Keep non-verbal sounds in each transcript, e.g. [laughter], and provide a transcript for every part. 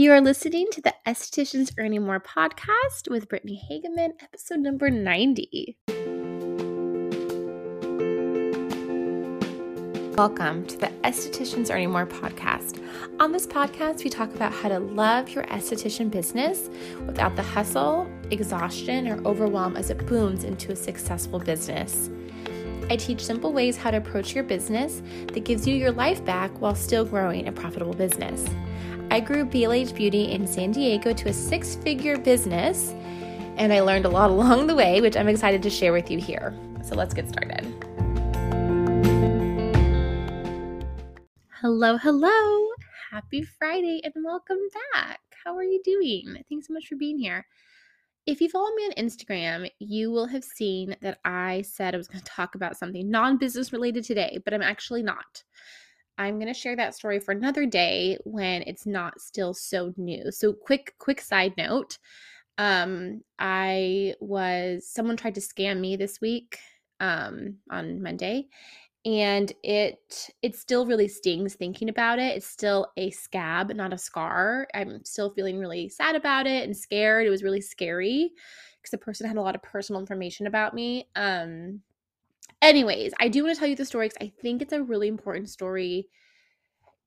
You are listening to the Estheticians Earning More podcast with Brittany Hagemann, episode number 90. Welcome to the Estheticians Earning More podcast. On this podcast, we talk about how to love your esthetician business without the hustle, exhaustion, or overwhelm as it booms into a successful business. I teach simple ways how to approach your business that gives you your life back while still growing a profitable business. I grew BLH Beauty in San Diego to a six figure business, and I learned a lot [laughs] along the way, which I'm excited to share with you here. So let's get started. Hello, hello. Happy Friday and welcome back. How are you doing? Thanks so much for being here. If you follow me on Instagram, you will have seen that I said I was going to talk about something non business related today, but I'm actually not. I'm going to share that story for another day when it's not still so new. So quick quick side note, um I was someone tried to scam me this week um on Monday and it it still really stings thinking about it. It's still a scab, not a scar. I'm still feeling really sad about it and scared. It was really scary because the person had a lot of personal information about me. Um anyways, I do want to tell you the story because I think it's a really important story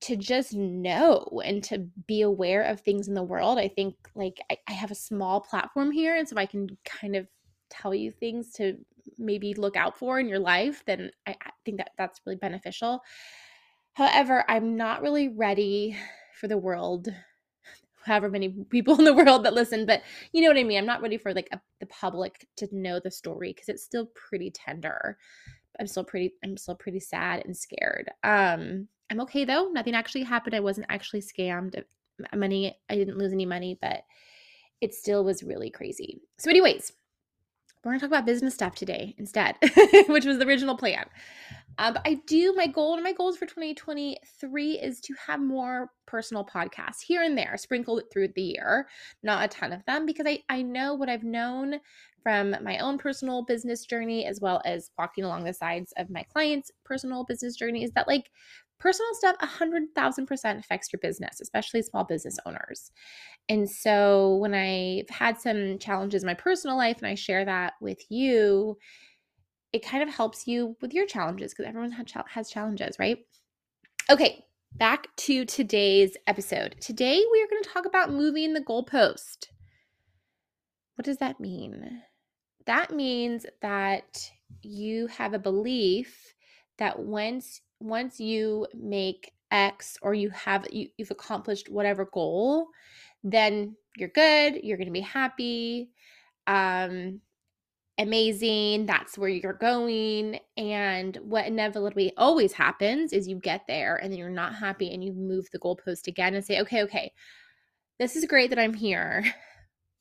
to just know and to be aware of things in the world. I think like I, I have a small platform here, and so I can kind of tell you things to maybe look out for in your life, then I, think that that's really beneficial. However, I'm not really ready for the world however many [laughs] people in the world that listen but you know what i mean? I'm not ready for like a, the public to know the story because it's still pretty tender. I'm still pretty i'm still pretty sad and scared. Um i'm okay though nothing actually happened. I wasn't actually scammed money i didn't lose any money but it still was really crazy. So anyways we're going to talk about business stuff today instead, [laughs] which was the original plan. Um, but I do, my goal and my goals for 2023 is to have more personal podcasts here and there, sprinkled through the year, not a ton of them, because I, I know what I've known from my own personal business journey, as well as walking along the sides of my clients' personal business journey, is that like personal stuff 100,000% affects your business, especially small business owners. And so when I've had some challenges in my personal life and I share that with you, it kind of helps you with your challenges because everyone has challenges, right? Okay, back to today's episode. Today we are going to talk about moving the goalpost. What does that mean? That means that you have a belief that once once you make X or you have you, you've accomplished whatever goal, then you're good, you're going to be happy. Um amazing, that's where you're going and what inevitably always happens is you get there and then you're not happy and you move the goalpost again and say, "Okay, okay. This is great that I'm here."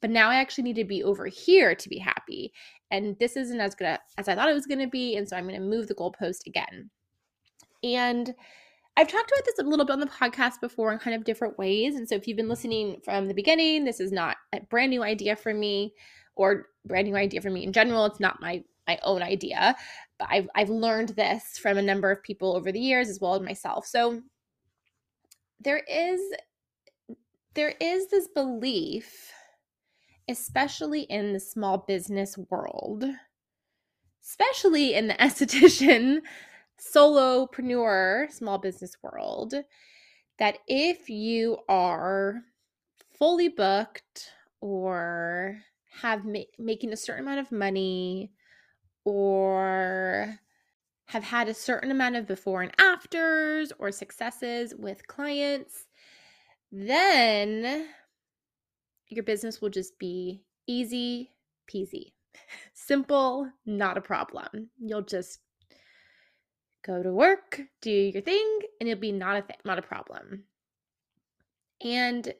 But now I actually need to be over here to be happy. And this isn't as good as I thought it was going to be. And so I'm going to move the goalpost again. And I've talked about this a little bit on the podcast before in kind of different ways. And so if you've been mm-hmm. listening from the beginning, this is not a brand new idea for me or brand new idea for me in general. It's not my my own idea, but I've I've learned this from a number of people over the years as well as myself. So there is there is this belief especially in the small business world, especially in the [laughs] esthetician solopreneur, small business world, that if you are fully booked or have ma- making a certain amount of money or have had a certain amount of before and afters or successes with clients, then your business will just be easy peasy. [laughs] Simple, not a problem. You'll just go to work, do your thing, and it'll be not a th- not a problem. And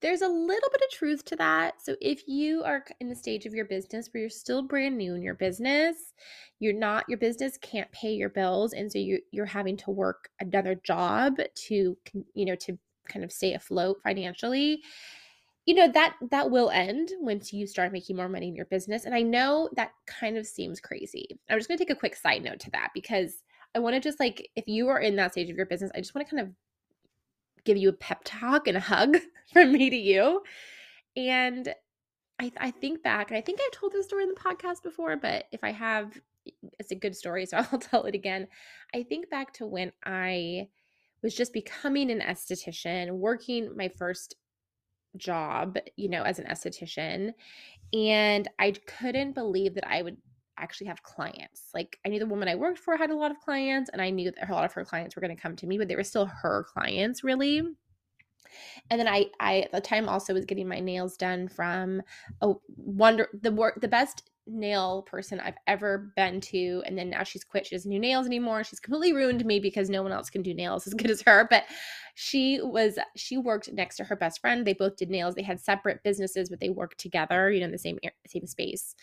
there's a little bit of truth to that. So if you are in the stage of your business where you're still brand new in your business, you're not your business can't pay your bills and so you you're having to work another job to you know to kind of stay afloat financially. You know that that will end once you start making more money in your business and I know that kind of seems crazy. I'm just going to take a quick side note to that because I want to just like, if you are in that stage of your business, I just want to kind of give you a pep talk and a hug [laughs] from me to you. And I, I think back, and I think I've told this story in the podcast before, but if I have, it's a good story, [laughs] so I'll tell it again. I think back to when I was just becoming an esthetician, working my first job, you know, as an esthetician. And I couldn't believe that I would actually have clients. Like I knew the woman I worked for had a lot of clients, and I knew that a lot of her clients were going to come to me, but they were still her clients, really and then I, I at the time also was getting my nails done from a wonder the work the best nail person I've ever been to. And then now she's quit. She doesn't do nails anymore. She's completely ruined me because no one else can do nails as good as her. But she was, she worked next to her best friend. They both did nails. They had separate businesses, but they worked together, you know, in the same, same space.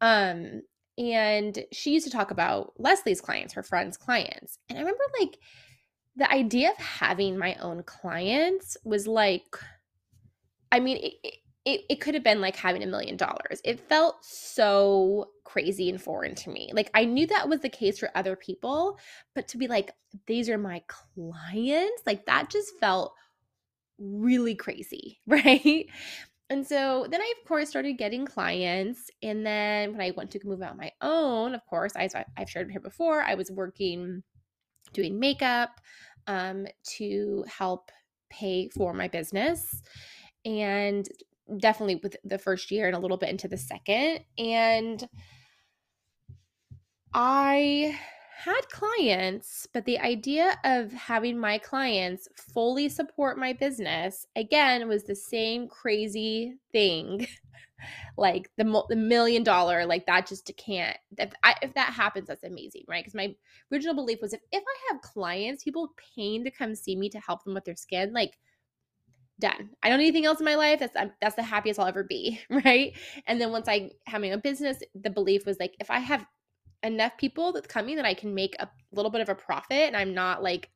Um, and she used to talk about Leslie's clients, her friends' clients. And I remember like the idea of having my own clients was like, I mean, it, it, it could have been like having a million dollars. It felt so crazy and foreign to me. Like I knew that was the case for other people, but to be like, these are my clients, like that just felt really crazy, [laughs] right? And so then I, of course, started getting clients. And then when I went to move out on my own, of course, I, I've shared here before, I was working doing makeup um, to help pay for my business and definitely with the first year and a little bit into the second and i had clients but the idea of having my clients fully support my business again was the same crazy thing. [laughs] Like the, the million dollar like that just can't if, I, if that happens that's amazing right? Because my original belief was if, if i have clients people paying to come see me to help them with their skin like done. I don't need anything else in my life. That's that's the happiest i'll ever be [laughs] right? And then once i have my own business the belief was like if i have enough people that's coming that i can make a little bit of a profit and i'm not like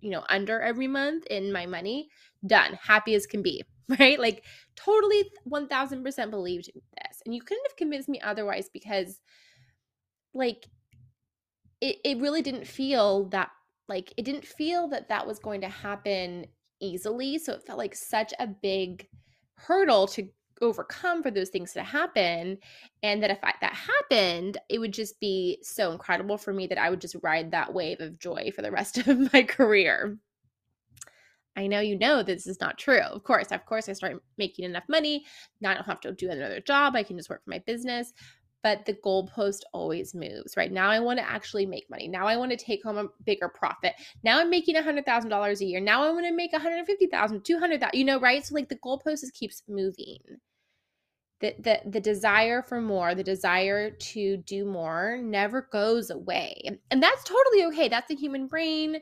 you know under every month in my money done happy as can be [laughs] right? Like totally 1000% believed this. And you couldn't have convinced me otherwise because like it, it really didn't feel that like it didn't feel that that was going to happen easily. So it felt like such a big hurdle to overcome for those things to happen and that if I, that happened it would just be so incredible for me that i would just ride that wave of joy for the rest [laughs] of my career I know you know this is not true. Of course, of course, I start making enough money. Now I don't have to do another job. I can just work for my business. But the goalpost always moves, right? Now I want to actually make money. Now I want to take home a bigger profit. Now I'm making $100,000 a year. Now I want to make 150,000, 200,000, you know, right? So like the goalpost just keeps moving. The, the, the desire for more, the desire to do more never goes away. And that's totally okay. That's the human brain.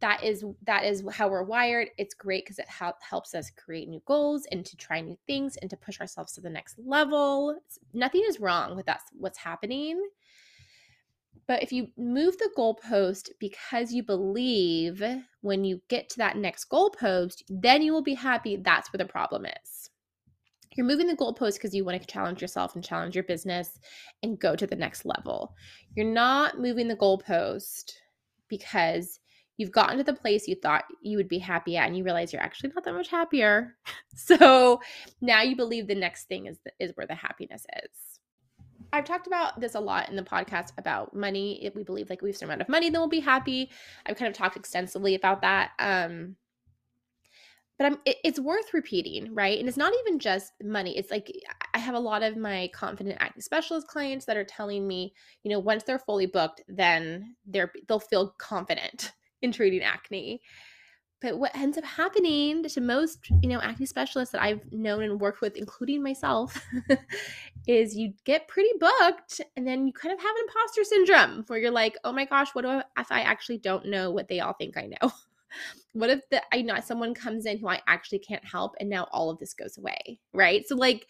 That is that is how we're wired. It's great because it help, helps us create new goals and to try new things and to push ourselves to the next level. Nothing is wrong with that's what's happening. But if you move the goalpost because you believe when you get to that next goalpost then you will be happy. That's where the problem is you're moving the goalpost because you want to challenge yourself and challenge your business and go to the next level. You're not moving the goalpost because you've gotten to the place you thought you would be happy at and you realize you're actually not that much happier [laughs] so now you believe the next thing is the, is where the happiness is I've talked about this a lot in the podcast about money. If we believe like we have some amount of money, then we'll be happy. I've kind of talked extensively about that. Um, but I'm, it, it's worth repeating, right? And it's not even just money. It's like I have a lot of my confident acne specialist clients that are telling me, you know, once they're fully booked, then they're they'll feel confident [laughs] in treating acne. But what ends up happening to most, you know, acne specialists that I've known and worked with, including myself, [laughs] is you get pretty booked and then you kind of have an imposter syndrome where you're like, oh my gosh, what do I, if I actually don't know what they all think I know? [laughs] what if the I know someone comes in who I actually can't help and now all of this goes away, right? So like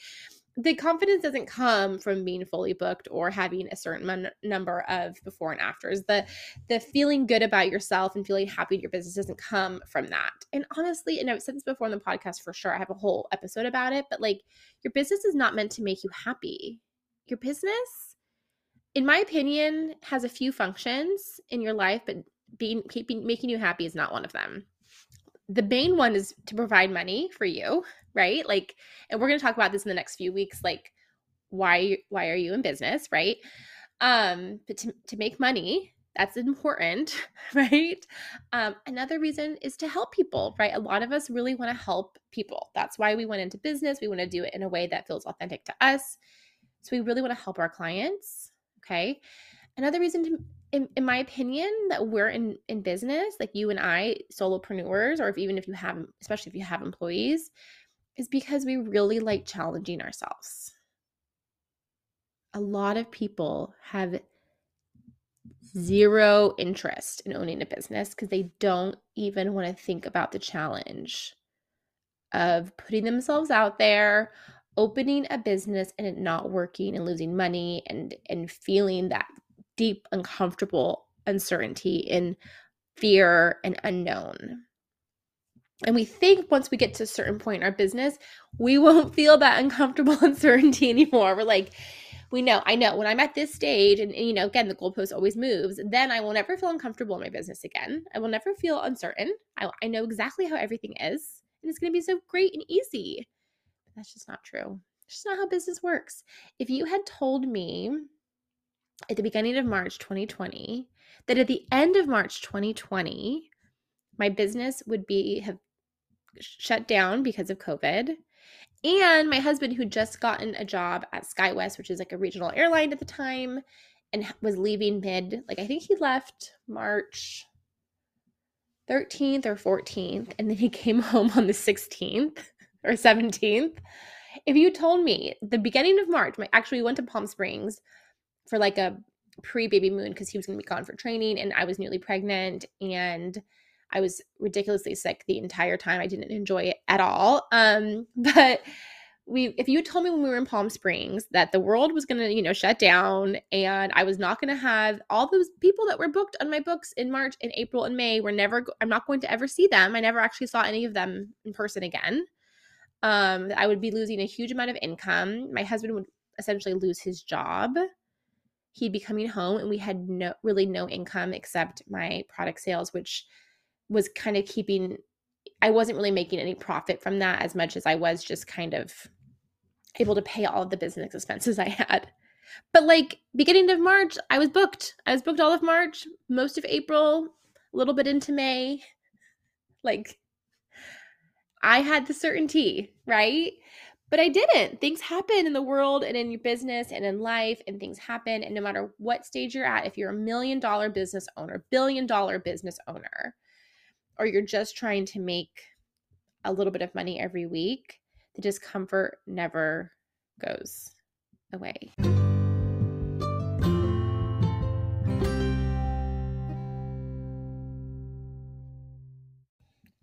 the confidence doesn't come from being fully booked or having a certain mon- number of before and afters. The the feeling good about yourself and feeling happy in your business doesn't come from that. And honestly and i've said this before in the podcast for sure i have a whole episode about it but like your business is not meant to make you happy. Your business in my opinion has a few functions in your life but being keeping making you happy is not one of them the main one is to provide money for you, right? Like, and we're going to talk about this in the next few weeks. Like, why why are you in business, right? Um, but to, to make money, that's important, [laughs] right? Um, another reason is to help people, right? A lot of us really want to help people. That's why we went into business. We want to do it in a way that feels authentic to us. So we really want to help our clients. Okay. Another reason to in, in my opinion that we're in in business like you and i solopreneurs or if even if you have especially if you have employees is because we really like challenging ourselves. A lot of people have zero interest in owning a business because they don't even want to think about the challenge of putting themselves out there opening a business and it not working and losing money and and feeling that deep uncomfortable uncertainty and fear and unknown and we think once we get to a certain point in our business we [laughs] won't feel that uncomfortable [laughs] uncertainty anymore we're like we know, I know when I'm at this stage, and, and, you know, again, the goalpost always moves, then I will never feel uncomfortable in my business again. I will never feel uncertain. I, I know exactly how everything is, and it's going to be so great and easy. But that's just not true. It's just not how business works. If you had told me at the beginning of March 2020 that at the end of March 2020, my business would be have shut down because of COVID and my husband, who just gotten a job at SkyWest, which is like a regional airline at the time, and was leaving mid, like I think he left March 13th or 14th, and then he came [laughs] home on the 16th or 17th. If you told me the beginning of March, my actually we went to Palm Springs for like a pre baby moon because he was going to be gone for training, and I was newly pregnant, and I was ridiculously sick the entire time. I didn't enjoy it at all. Um, [laughs] but we if you told me when we were in Palm Springs that the world was going to, you know, shut down and I was not going to have all those people that were booked on my books in March and April and May were never I'm not going to ever see them. I never actually saw any of them in person again. Um I would be losing a huge amount of income. My husband would essentially lose his job. He'd be coming home and we had no really no income except my product sales which was kind of keeping I wasn't really making any profit from that as much as I was just kind of able to pay all of the business expenses I had. But like beginning of March, I was booked. I was booked all of March, most of April, a little bit into May. Like I had the certainty, right? But I didn't. Things happen in the world and in your business and in life, and things happen. And no matter what stage you're at, if you're a million dollar business owner, billion dollar business owner, or you're just trying to make a little bit of money every week, the discomfort never goes away.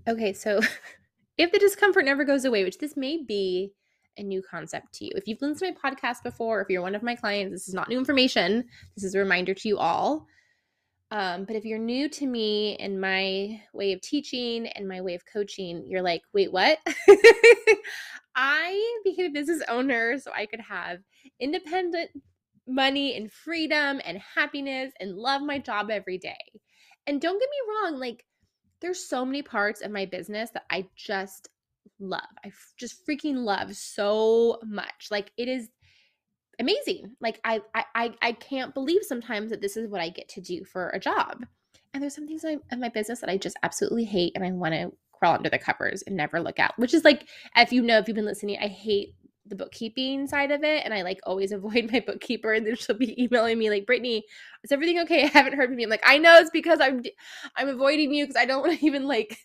Okay, so [laughs] if the discomfort never goes away, which this may be a new concept to you. If you've listened to my podcast before, if you're one of my clients, this is not new information. This is a reminder to you all. Um, but if you're new to me and my way of teaching and my way of coaching, you're like, wait, what? [laughs] I became a business owner so I could have independent money and freedom and happiness and love my job every day. And don't get me wrong, like, there's so many parts of my business that I just love. I just freaking love so much. Like, it is amazing. Like I I I can't believe sometimes that this is what I get to do for a job. And there's some things in my business that I just absolutely hate and I want to crawl under the covers and never look at. Which is like if you know if you've been listening, I hate the bookkeeping side of it and I like always [laughs] avoid my bookkeeper and then she'll be emailing me like Brittany is everything okay I haven't heard from you I'm like I know it's because I'm I'm avoiding you because I don't [laughs] want to even like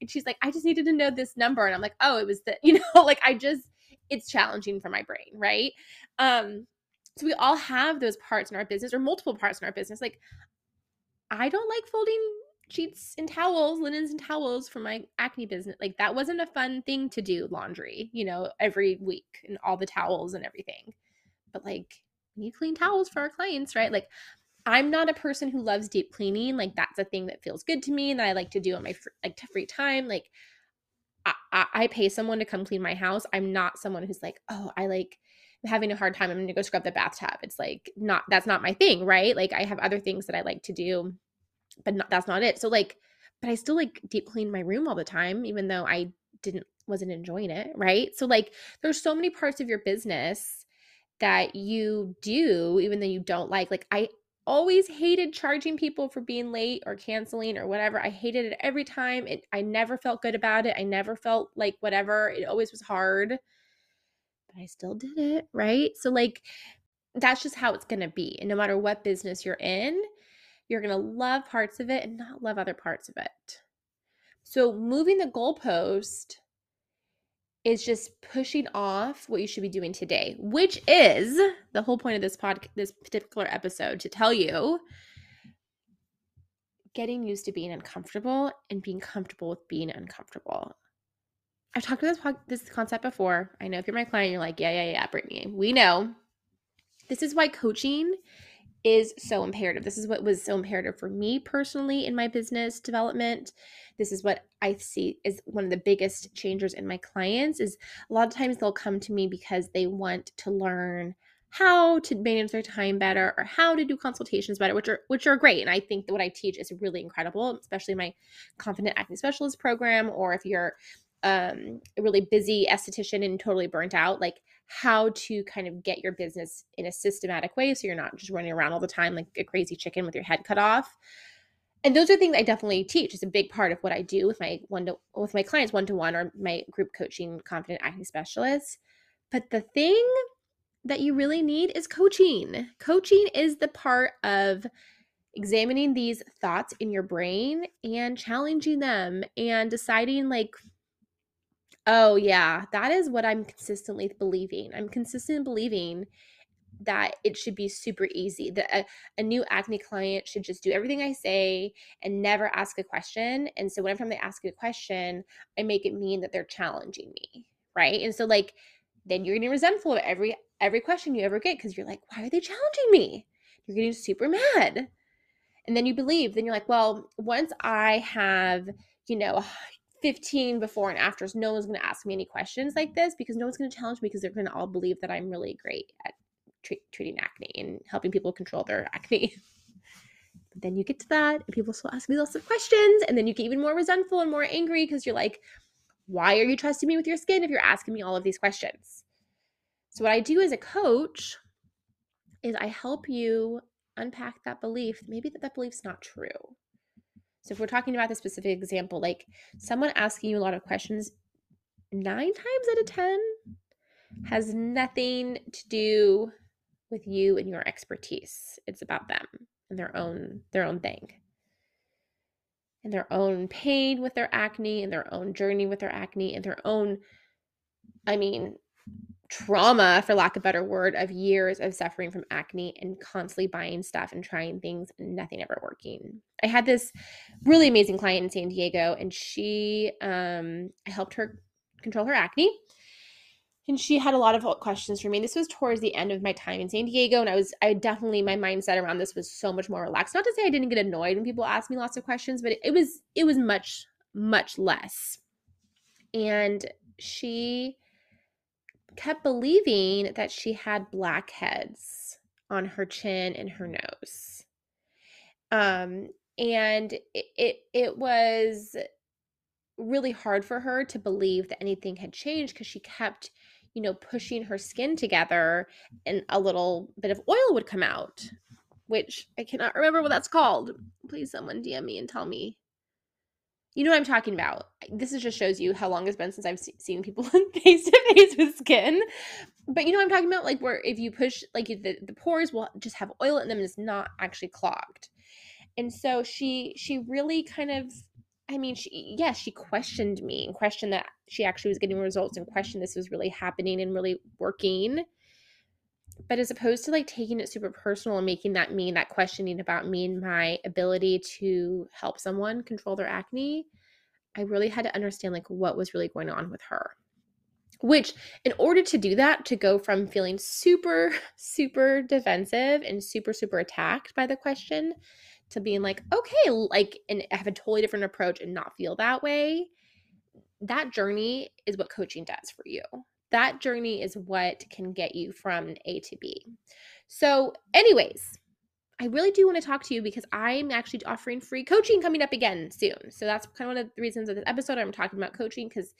and she's like I just needed to know this number and I'm like oh it was the [laughs] you know like I just it's challenging for my brain right um, so we all have those parts in our business or multiple parts in our business. Like I don't like folding sheets and towels, linens and towels for my acne business. Like that wasn't a fun thing to do laundry, you know, every week and all the towels and everything. But like we need clean towels for our clients, right? Like I'm not a person who loves deep cleaning. Like that's a thing that feels good to me and that I like to do on my fr- like free time. Like I, I pay someone to come clean my house. I'm not someone who's like, oh, I like having a hard time, I'm to go scrub the bathtub. It's like not that's not my thing, right? Like I have other things that I like to do, but not, that's not it. So like but I still like deep clean my room all the time, even though I didn't wasn't enjoying it, right? So like there's so many parts of your business that you do even though you don't like. Like I always hated charging people for being late or canceling or whatever. I hated it every time. It I never felt good about it. I never felt like whatever. It always was hard. But I still did it, right? So like that's just how it's going to be. And no matter what business you're in, you're going to love parts of it and not love other parts of it. So moving the goalpost is just pushing off what you should be doing today, which is the whole point of this pod this particular episode to tell you getting used to being uncomfortable and being comfortable with being uncomfortable. I've talked about this this concept before. I know if you're my client, you're like, yeah, yeah, yeah, Brittany. We know. This is why coaching is so imperative. This is what was so imperative for me personally in my business development. This is what I see is one of the biggest changers in my clients is a lot of times they'll come to me because they want to learn how to manage their time better or how to do consultations better which are which are great and i think that what i teach is really incredible especially my confident acne specialist program or if you're um, a really busy esthetician and totally burnt out like how to kind of get your business in a systematic way so you're not just running around all the time like a crazy chicken with your head cut off. And those are things i definitely teach. It's a big part of what i do with my one to with my clients one to one or my group coaching confident acne specialists. But the thing that you really need is coaching. Coaching is the part of examining these thoughts in your brain and challenging them and deciding like Oh, yeah. That is what I'm consistently believing. I'm consistent believing that it should be super easy. That a, a, new acne client should just do everything I say and never ask a question. And so whenever they ask a question, I make it mean that they're challenging me, right? And so like then you're getting resentful of every every question you ever get because you're like, why are they challenging me? You're getting super mad. And then you believe, then you're like, well, once I have, you know, 15 before and afters, no one's going to ask me any questions like this because no one's going to challenge me because they're going to all believe that I'm really great at tre- treating acne and helping people control their acne. [laughs] but then you get to that and people still ask me lots of questions and then you get even more resentful and more angry because you're like, why are you trusting me with your skin if you're asking me all of these questions? So what I do as a coach is I help you unpack that belief, maybe that that belief's not true so if we're talking about the specific example, like someone asking you a lot of questions, nine times out of 10 has nothing to do with you and your expertise. It's about them and their own their own thing. And their own pain with their acne and their own journey with their acne and their own I mean, trauma, for lack of a better word, of years of suffering from acne and constantly buying stuff and trying things and nothing ever working. I had this really amazing client in San Diego and she um I helped her control her acne. And she had a lot of questions for me. This was towards the end of my time in San Diego, and I was I definitely my mindset around this was so much more relaxed. Not to say I didn't get annoyed when people asked me lots of questions, but it, it was it was much much less. And she kept believing that she had blackheads on her chin and her nose. Um, and it, it, it was really hard for her to believe that anything had changed because she kept you know pushing her skin together and a little bit of oil would come out which i cannot remember what that's called please someone dm me and tell me you know what I'm talking about. This is just shows you how long it's been since I've seen people face to face with skin. But you know I'm talking about? Like where if you push, like the, the pores will just have oil in them and it's not actually clogged. And so she she really kind of I mean, she yes, she questioned me and questioned that she actually was getting results and questioned this was really happening and really working. But as opposed to like taking it super personal and making that mean that questioning about me and my ability to help someone control their acne, I really had to understand like what was really going on with her. Which, in order to do that, to go from feeling super, [laughs] super defensive and super, super attacked by the question to being like, okay, like, and have a totally different approach and not feel that way, that journey is what coaching does for you that journey is what can get you from A to B. So, anyways, I really do want to talk to you because I'm actually offering free coaching coming up again soon. So that's kind of one of the reasons of this episode. I'm talking about coaching because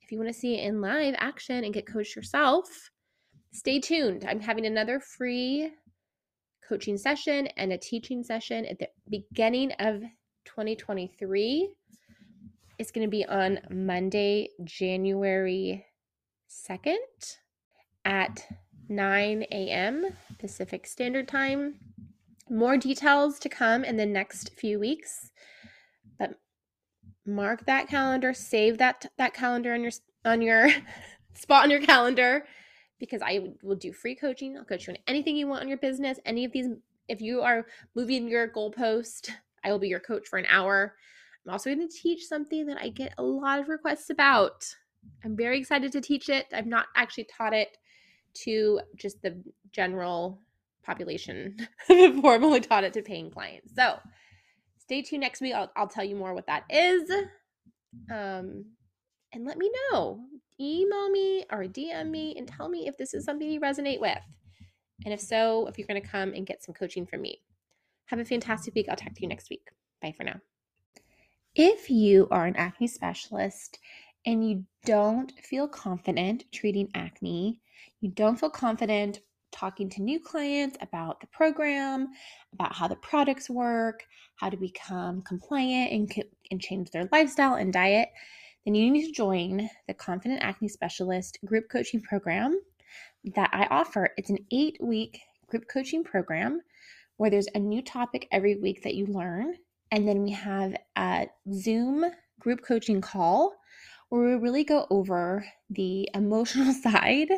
if you want to see it in live action and get coached yourself, stay tuned. I'm having another free coaching session and a teaching session at the beginning of 2023. It's going to be on Monday, January 2nd at 9 a.m. Pacific Standard Time. More details to come in the next few weeks. But mark that calendar, save that that calendar on your on your [laughs] spot on your calendar because I will do free coaching. I'll coach you on anything you want on your business. Any of these if you are moving your goalpost, I will be your coach for an hour. I'm also going to teach something that I get a lot of requests about. I'm very excited to teach it. I've not actually taught it to just the general population [laughs] before I've only taught it to paying clients. So stay tuned next week. I'll, I'll tell you more what that is. Um, and let me know. Email me or DM me and tell me if this is something you resonate with. And if so, if you're going to come and get some coaching from me. Have a fantastic week. I'll talk to you next week. Bye for now. If you are an acne specialist and you don't feel confident treating acne, you don't feel confident talking to new clients about the program, about how the products work, how to become compliant and, and change their lifestyle and diet, then you need to join the Confident Acne Specialist group coaching program that I offer. It's an eight week group coaching program where there's a new topic every week that you learn. And then we have a Zoom group coaching call where we really go over the emotional [laughs] side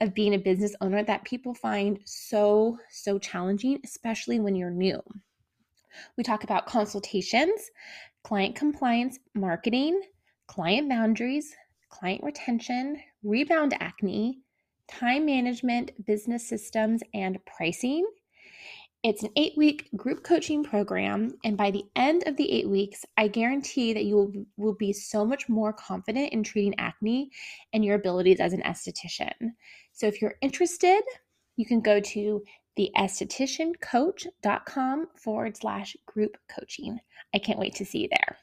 of being a business owner that people find so, so challenging, especially when you're new. We talk about consultations, client compliance, marketing, client boundaries, client retention, rebound acne, time management, business systems, and pricing. It's an eight week group coaching program. And by the end of the eight weeks, I guarantee that you will, will be so much more confident in treating acne and your abilities as an esthetician. So if you're interested, you can go to theestheticiancoach.com forward slash group coaching. I can't wait to see you there.